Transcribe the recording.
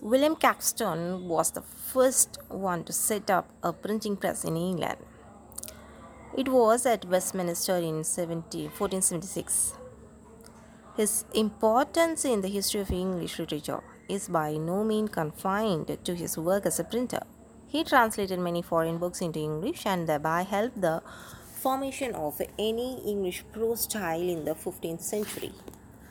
William Caxton was the first one to set up a printing press in England. It was at Westminster in 1476. His importance in the history of English literature is by no means confined to his work as a printer. He translated many foreign books into English and thereby helped the formation of any English prose style in the 15th century.